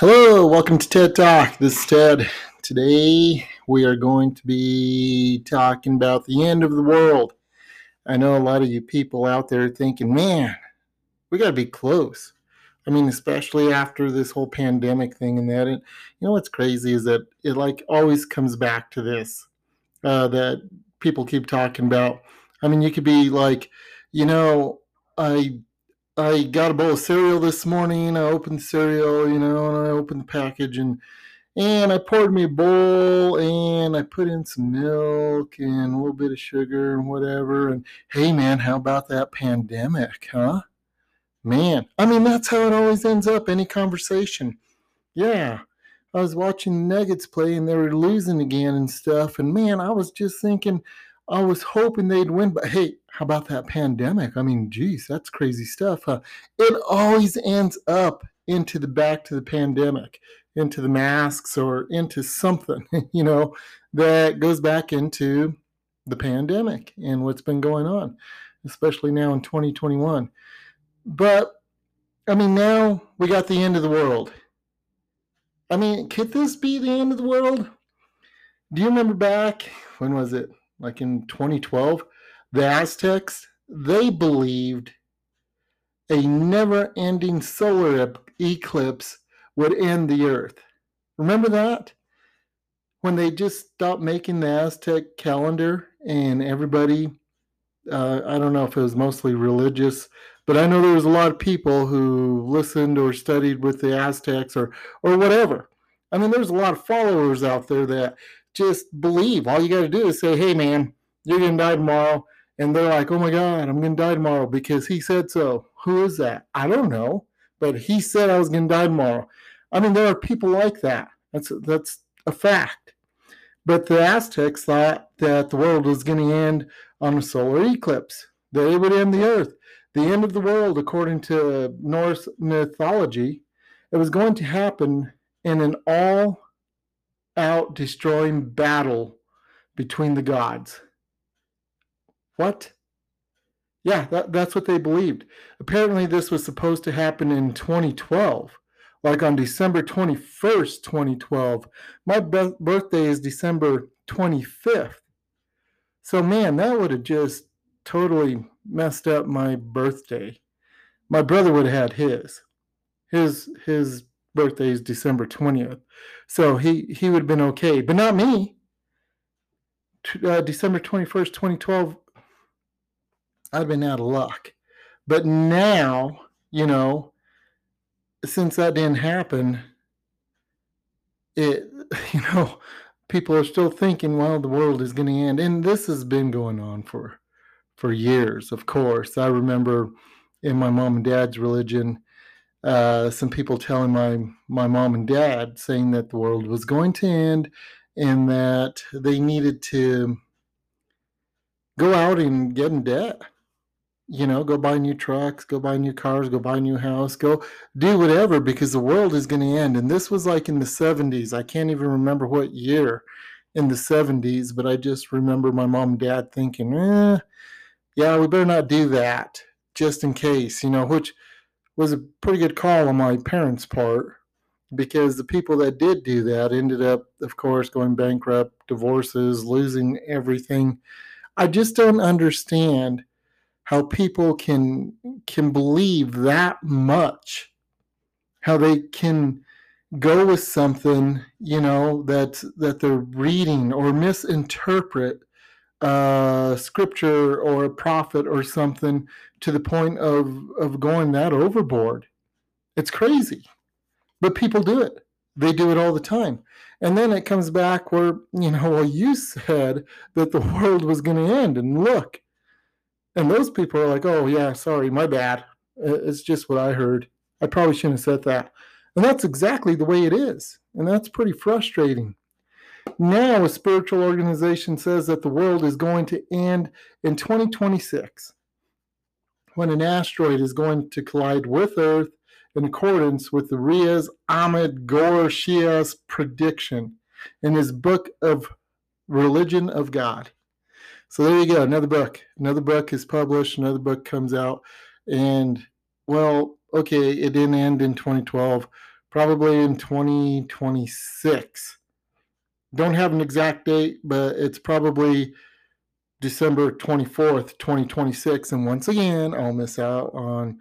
Hello, welcome to TED Talk. This is Ted. Today we are going to be talking about the end of the world. I know a lot of you people out there thinking, man, we got to be close. I mean, especially after this whole pandemic thing and that. And you know what's crazy is that it like always comes back to this uh, that people keep talking about. I mean, you could be like, you know, I I got a bowl of cereal this morning. I opened cereal, you know, and I opened the package and and I poured me a bowl and I put in some milk and a little bit of sugar and whatever. And hey, man, how about that pandemic, huh? Man, I mean, that's how it always ends up, any conversation. Yeah, I was watching Nuggets play and they were losing again and stuff. And man, I was just thinking, I was hoping they'd win, but hey, how about that pandemic? I mean, geez, that's crazy stuff. Huh? It always ends up into the back to the pandemic, into the masks, or into something, you know, that goes back into the pandemic and what's been going on, especially now in 2021. But I mean, now we got the end of the world. I mean, could this be the end of the world? Do you remember back? When was it? Like in 2012, the Aztecs, they believed a never ending solar eclipse would end the earth. Remember that? When they just stopped making the Aztec calendar and everybody, uh, I don't know if it was mostly religious, but I know there was a lot of people who listened or studied with the Aztecs or, or whatever. I mean, there's a lot of followers out there that just believe. All you got to do is say, hey, man, you're going to die tomorrow. And they're like, oh my God, I'm going to die tomorrow because he said so. Who is that? I don't know, but he said I was going to die tomorrow. I mean, there are people like that. That's, that's a fact. But the Aztecs thought that the world was going to end on a solar eclipse, that it would end the earth. The end of the world, according to Norse mythology, it was going to happen in an all out destroying battle between the gods. What? Yeah, that, that's what they believed. Apparently, this was supposed to happen in 2012, like on December 21st, 2012. My birthday is December 25th. So, man, that would have just totally messed up my birthday. My brother would have had his. His his birthday is December 20th. So he, he would have been okay, but not me. Uh, December 21st, 2012, I'd been out of luck. But now, you know, since that didn't happen, it, you know, people are still thinking, well, the world is going to end. And this has been going on for, for years, of course. I remember in my mom and dad's religion, uh, some people telling my my mom and dad saying that the world was going to end and that they needed to go out and get in debt you know go buy new trucks go buy new cars go buy a new house go do whatever because the world is going to end. And this was like in the 70s i can't even remember what year in the 70s but i just remember my mom and dad thinking eh, yeah we better not do that just in case you know which was a pretty good call on my parents' part because the people that did do that ended up, of course, going bankrupt, divorces, losing everything. I just don't understand how people can can believe that much, how they can go with something, you know, that that they're reading or misinterpret uh, scripture or a prophet or something to the point of of going that overboard. It's crazy, but people do it. They do it all the time, and then it comes back where you know, well, you said that the world was going to end, and look, and those people are like, oh yeah, sorry, my bad. It's just what I heard. I probably shouldn't have said that, and that's exactly the way it is, and that's pretty frustrating. Now, a spiritual organization says that the world is going to end in 2026 when an asteroid is going to collide with Earth in accordance with the Riaz Ahmed Gohar Shahi's prediction in his book of Religion of God. So there you go, another book. Another book is published, another book comes out. And, well, okay, it didn't end in 2012 probably in 2026. Don't have an exact date, but it's probably December 24th, 2026. And once again, I'll miss out on,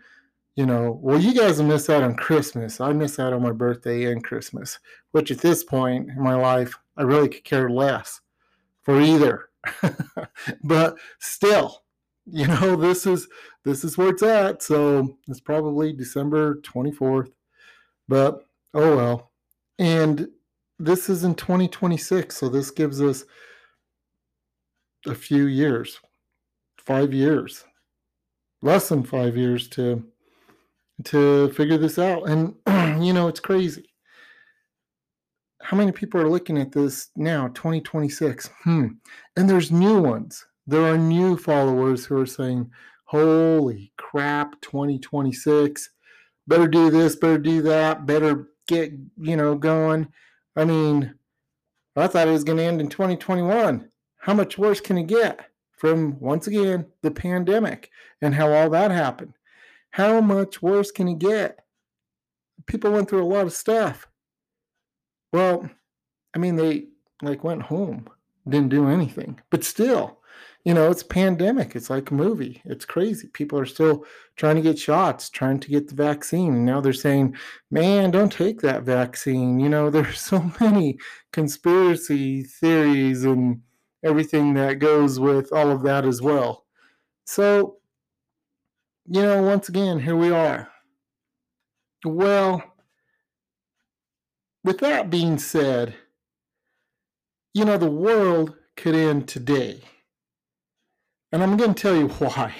you know, well, you guys will miss out on Christmas. I miss out on my birthday and Christmas, which at this point in my life, I really could care less for either. but still, you know, this is this is where it's at. So it's probably December 24th. But oh well. And this is in 2026, so this gives us a few years, five years, less than five years to to figure this out. And you know, it's crazy. How many people are looking at this now, 2026? Hmm. And there's new ones. There are new followers who are saying, Holy crap, 2026. Better do this, better do that, better get, you know, going. I mean, I thought it was going to end in 2021 how much worse can it get from, once again, the pandemic and how all that happened? How much worse can it get? People went through a lot of stuff. Well, I mean, they like went home, didn't do anything, but still, you know, it's pandemic. It's like a movie. It's crazy. People are still trying to get shots, trying to get the vaccine. Now they're saying, man, don't take that vaccine. You know, there's so many conspiracy theories and everything that goes with all of that as well. So, you know, once again, here we are. Well, with that being said, you know, the world could end today. And I'm going to tell you why.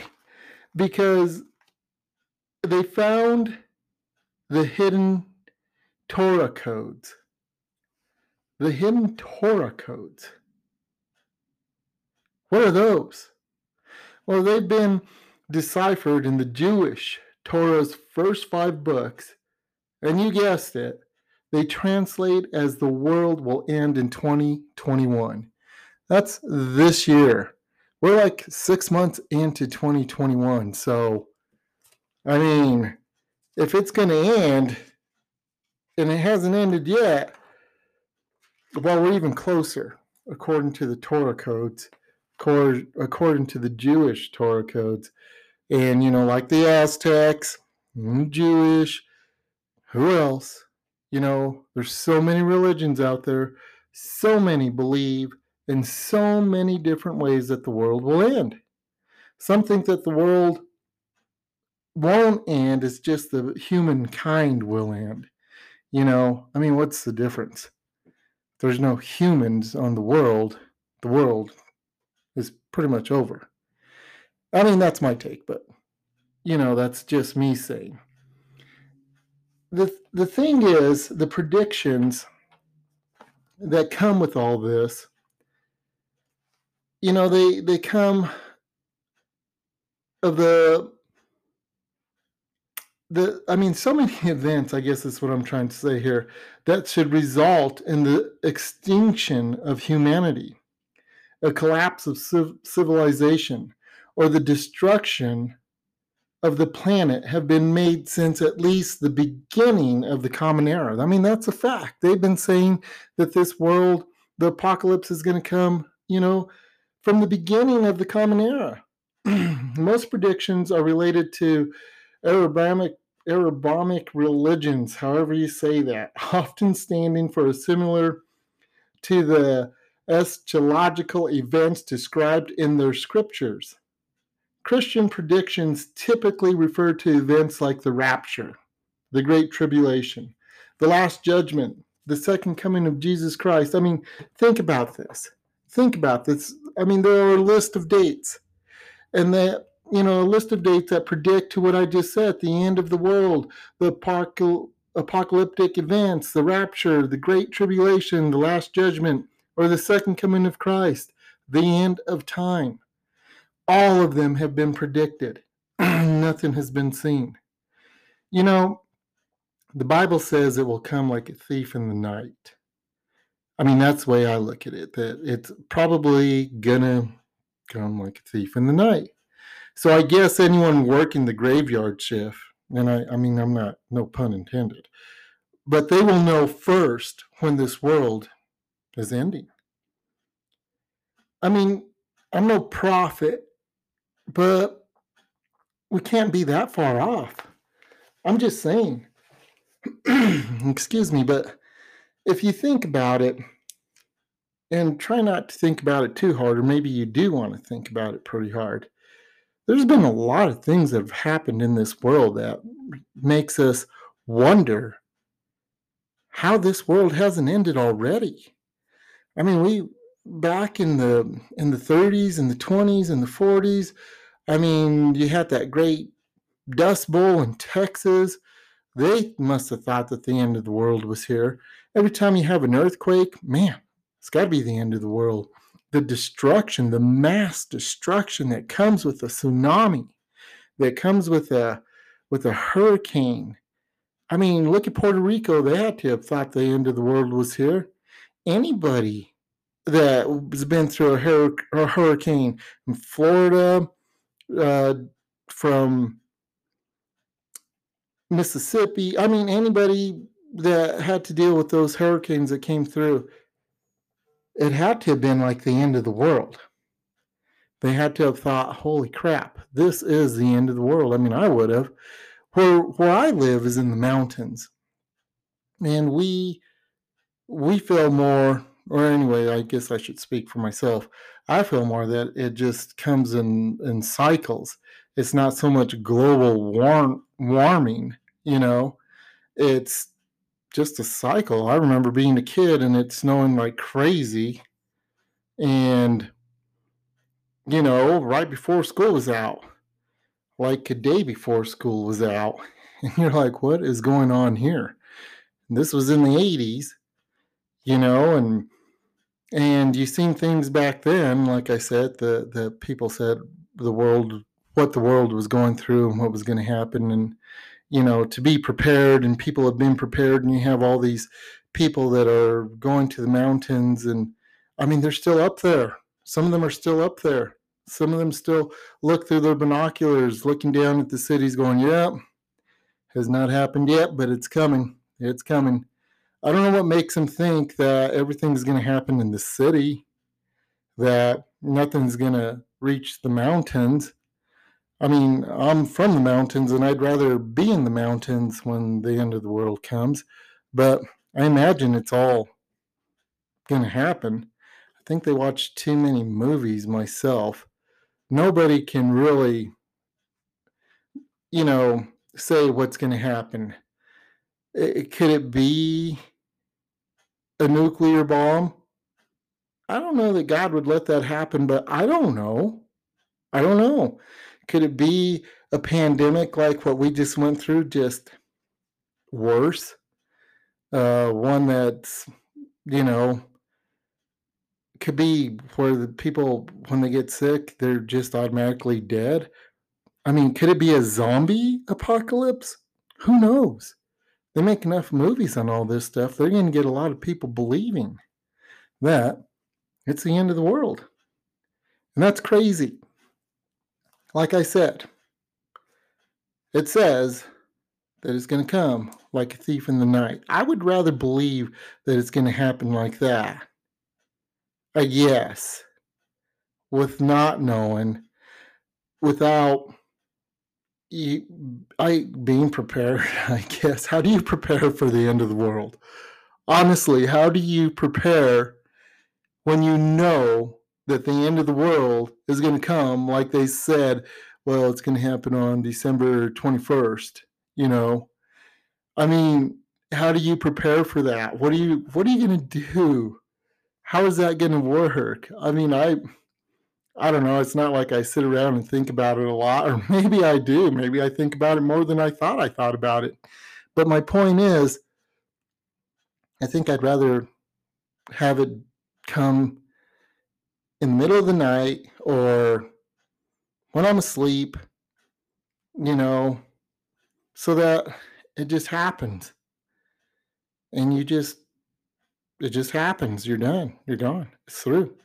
Because they found the hidden Torah codes. The hidden Torah codes. What are those? Well, they've been deciphered in the Jewish Torah's first five books, and you guessed it, they translate as the world will end in 2021. That's this year. We're like six months into 2021. So, I mean, if it's going to end and it hasn't ended yet, well, we're even closer according to the Torah codes according to the Jewish Torah codes. And, you know, like the Aztecs, mm, Jewish, who else? You know, there's so many religions out there, so many believe in so many different ways that the world will end. Some think that the world won't end, it's just the humankind will end. You know, I mean, what's the difference? There's no humans on the world. The world is pretty much over. I mean, that's my take, but you know, that's just me saying. The the thing is, the predictions that come with all this, you know, they they come of the the I mean, so many events, I guess is what I'm trying to say here, that should result in the extinction of humanity a collapse of civilization, or the destruction of the planet have been made since at least the beginning of the Common Era. I mean, that's a fact. They've been saying that this world, the apocalypse is going to come, you know, from the beginning of the Common Era. Most predictions are related to Arabic, Arabic religions, however you say that, often standing for a similar to the eschatological events described in their scriptures. Christian predictions typically refer to events like the rapture, the Great Tribulation, the Last Judgment, the second coming of Jesus Christ. I mean, think about this. Think about this. I mean, there are a list of dates, and that you know, a list of dates that predict to what I just said: the end of the world, the apocalyptic events, the rapture, the Great Tribulation, the Last Judgment, or the second coming of Christ, the end of time. All of them have been predicted. Nothing has been seen. You know, the Bible says it will come like a thief in the night. I mean, that's the way I look at it, that it's probably gonna come like a thief in the night. So I guess anyone working the graveyard shift, and I, I mean, I'm not, no pun intended, but they will know first when this world is ending. I mean, I'm no prophet, but we can't be that far off. I'm just saying. Excuse me, but if you think about it, and try not to think about it too hard, or maybe you do want to think about it pretty hard. There's been a lot of things that have happened in this world that makes us wonder how this world hasn't ended already. I mean, we back in the in the 30s and the 20s and the 40s, I mean, you had that great Dust Bowl in Texas. They must have thought that the end of the world was here. Every time you have an earthquake, man, it's got to be the end of the world. The destruction, the mass destruction that comes with a tsunami, that comes with a with a hurricane. I mean, look at Puerto Rico. They had to have thought the end of the world was here. Anybody that has been through a, hur- a hurricane in Florida, uh, from Mississippi, I mean, anybody that had to deal with those hurricanes that came through, it had to have been like the end of the world. They had to have thought, holy crap, this is the end of the world. I mean, I would have. Where where I live is in the mountains. And we we feel more or anyway, I guess I should speak for myself. I feel more that it just comes in in cycles. It's not so much global warm warming, you know. It's just a cycle. I remember being a kid and it snowing like crazy. And, you know, right before school was out, like a day before school was out. And you're like, what is going on here? And this was in the 80s, you know, and and you seen things back then, like I said, the the people said the world what the world was going through and what was going to happen and you know, to be prepared, and people have been prepared, and you have all these people that are going to the mountains, and I mean, they're still up there. Some of them are still up there. Some of them still look through their binoculars, looking down at the cities, going, "Yeah, has not happened yet, but it's coming. It's coming." I don't know what makes them think that everything's going to happen in the city, that nothing's going to reach the mountains. I mean, I'm from the mountains and I'd rather be in the mountains when the end of the world comes, but I imagine it's all going to happen. I think they watch too many movies myself. Nobody can really, you know, say what's going to happen. It, could it be a nuclear bomb? I don't know that God would let that happen, but I don't know. I don't know. Could it be a pandemic like what we just went through, just worse? Uh, one that's, you know, could be where the people, when they get sick, they're just automatically dead. I mean, could it be a zombie apocalypse? Who knows? They make enough movies on all this stuff. They're going to get a lot of people believing that it's the end of the world. And that's crazy. Like I said, it says that it's going to come like a thief in the night. I would rather believe that it's going to happen like that. A yes, with not knowing, without you, I being prepared. I guess. How do you prepare for the end of the world? Honestly, how do you prepare when you know that the end of the world is going to come like they said well it's going to happen on december 21st you know? I mean how do you prepare for that? What are you what are you going to do? How is that going to work? I mean i i don't know it's not like i sit around and think about it a lot or maybe i do maybe i think about it more than i thought i thought about it. But my point is i think i'd rather have it come in the middle of the night or when I'm asleep, you know, so that it just happens. And you just, it just happens. You're done. You're gone. It's through.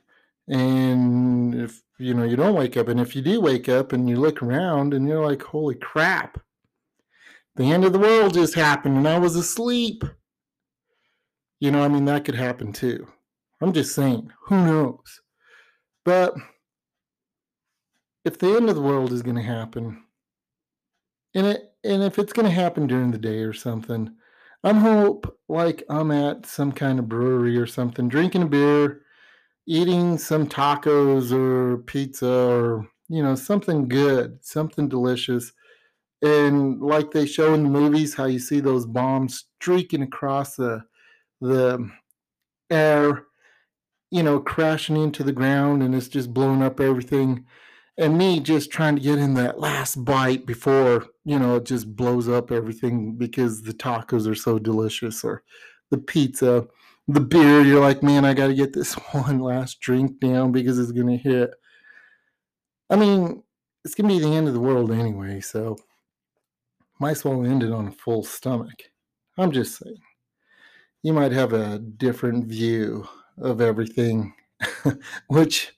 And if, you know, you don't wake up, and if you do wake up and you look around and you're like, holy crap, the end of the world just happened and I was asleep. You know, I mean, that could happen too. I'm just saying, who knows? But if the end of the world is going to happen, and it and if it's going to happen during the day or something, I'm hope like I'm at some kind of brewery or something, drinking a beer, eating some tacos or pizza or you know something good, something delicious, and like they show in the movies, how you see those bombs streaking across the the air, you know, crashing into the ground, and it's just blowing up everything. And me just trying to get in that last bite before you know it just blows up everything because the tacos are so delicious or the pizza the beer. You're like man i got to get this one last drink down because it's going to hit. I mean it's going to be the end of the world anyway so might as well end it on a full stomach. I'm just saying. You might have a different view of everything which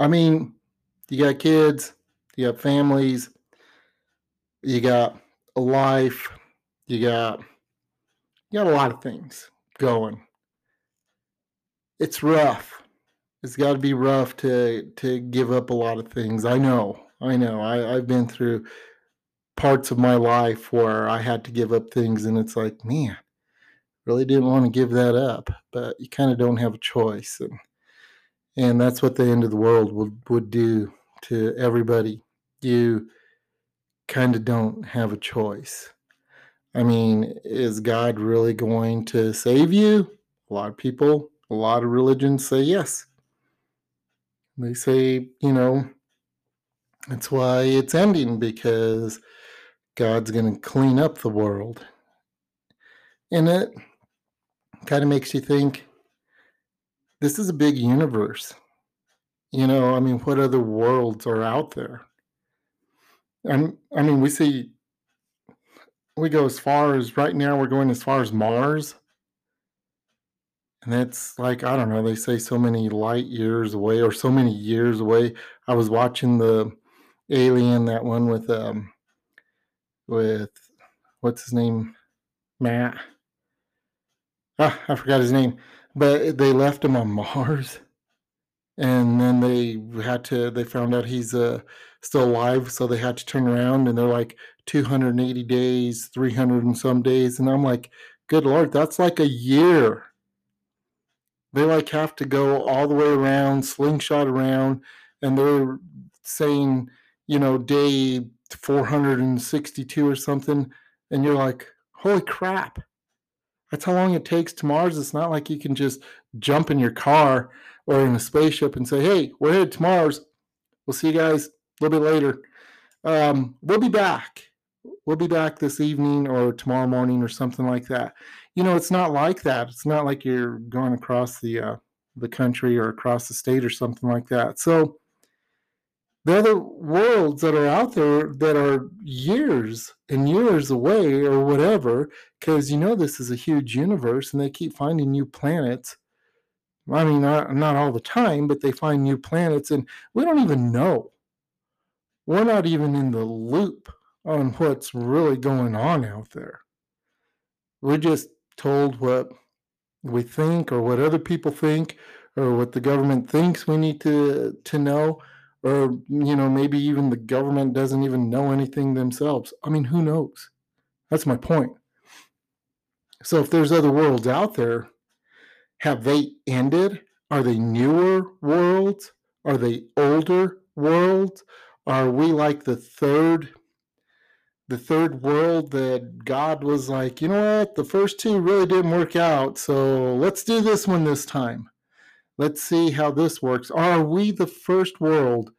i mean you got kids, you got families, you got a life, you got you got a lot of things going. It's rough. It's got to be rough to to give up a lot of things. I know. I know. I, I've been through parts of my life where I had to give up things, and it's like, man, really didn't want to give that up, but you kind of don't have a choice, and and that's what the end of the world would would do to everybody. You kind of don't have a choice. I mean, is God really going to save you? A lot of people, a lot of religions say yes. They say, you know, that's why it's ending because God's going to clean up the world. And it kind of makes you think this is a big universe. You know, I mean, what other worlds are out there? And I mean, we see we go as far as right now we're going as far as Mars. And that's like, I don't know, they say so many light years away or so many years away. I was watching the Alien, that one with um with what's his name? Matt. Ah, I forgot his name. But they left him on Mars and then they had to they found out he's uh, still alive so they had to turn around and they're like 280 days 300 and some days and i'm like good lord that's like a year they like have to go all the way around slingshot around and they're saying you know day 462 or something and you're like holy crap that's how long it takes to mars it's not like you can just jump in your car or in a spaceship and say, hey, we're headed to Mars. We'll see you guys a little bit later. Um, we'll be back. We'll be back this evening or tomorrow morning or something like that. You know, it's not like that. It's not like you're going across the uh, the country or across the state or something like that. So the other worlds that are out there that are years and years away or whatever, because you know this is a huge universe and they keep finding new planets I mean, not, not all the time, but they find new planets, and we don't even know. We're not even in the loop on what's really going on out there. We're just told what we think, or what other people think, or what the government thinks we need to to know, or you know, maybe even the government doesn't even know anything themselves. I mean, who knows? That's my point. So if there's other worlds out there, have they ended? Are they newer worlds? Are they older worlds? Are we like the third the third world that God was like, you know what, the first two really didn't work out, so let's do this one this time. Let's see how this works. Are we the first world,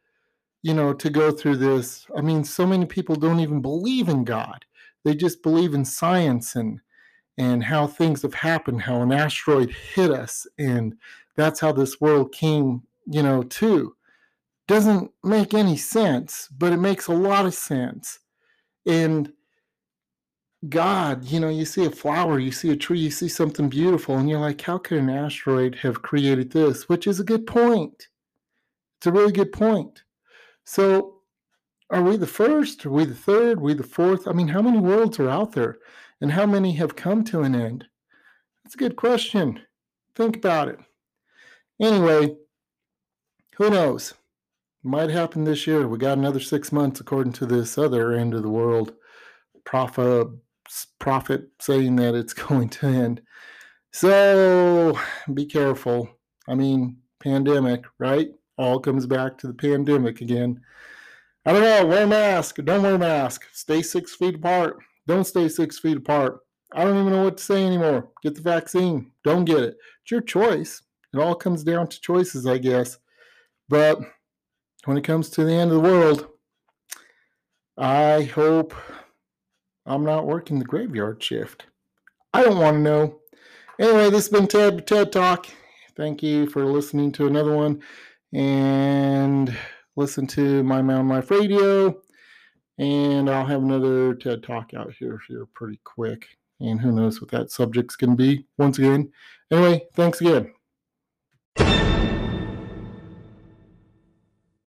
you know, to go through this? I mean, so many people don't even believe in God. They just believe in science and and how things have happened, how an asteroid hit us, and that's how this world came, you know, to. Doesn't make any sense, but it makes a lot of sense. And God, you know, you see a flower, you see a tree, you see something beautiful, and you're like, how could an asteroid have created this? Which is a good point. It's a really good point. So, are we the first? Are we the third? Are we the fourth? I mean, how many worlds are out there? and how many have come to an end? That's a good question. Think about it. Anyway, who knows? Might happen this year. We got another six months, according to this other end of the world prophet, prophet saying that it's going to end. So be careful. I mean, pandemic, right? All comes back to the pandemic again. I don't know. Wear a mask. Don't wear a mask. Stay six feet apart. Don't stay six feet apart. I don't even know what to say anymore. Get the vaccine. Don't get it. It's your choice. It all comes down to choices, I guess. But when it comes to the end of the world, I hope I'm not working the graveyard shift. I don't want to know. Anyway, this has been Ted TED Talk. Thank you for listening to another one. And listen to my Mountain Life Radio. And I'll have another TED Talk out here here pretty quick. And who knows what that subject's going to be once again. Anyway, thanks again.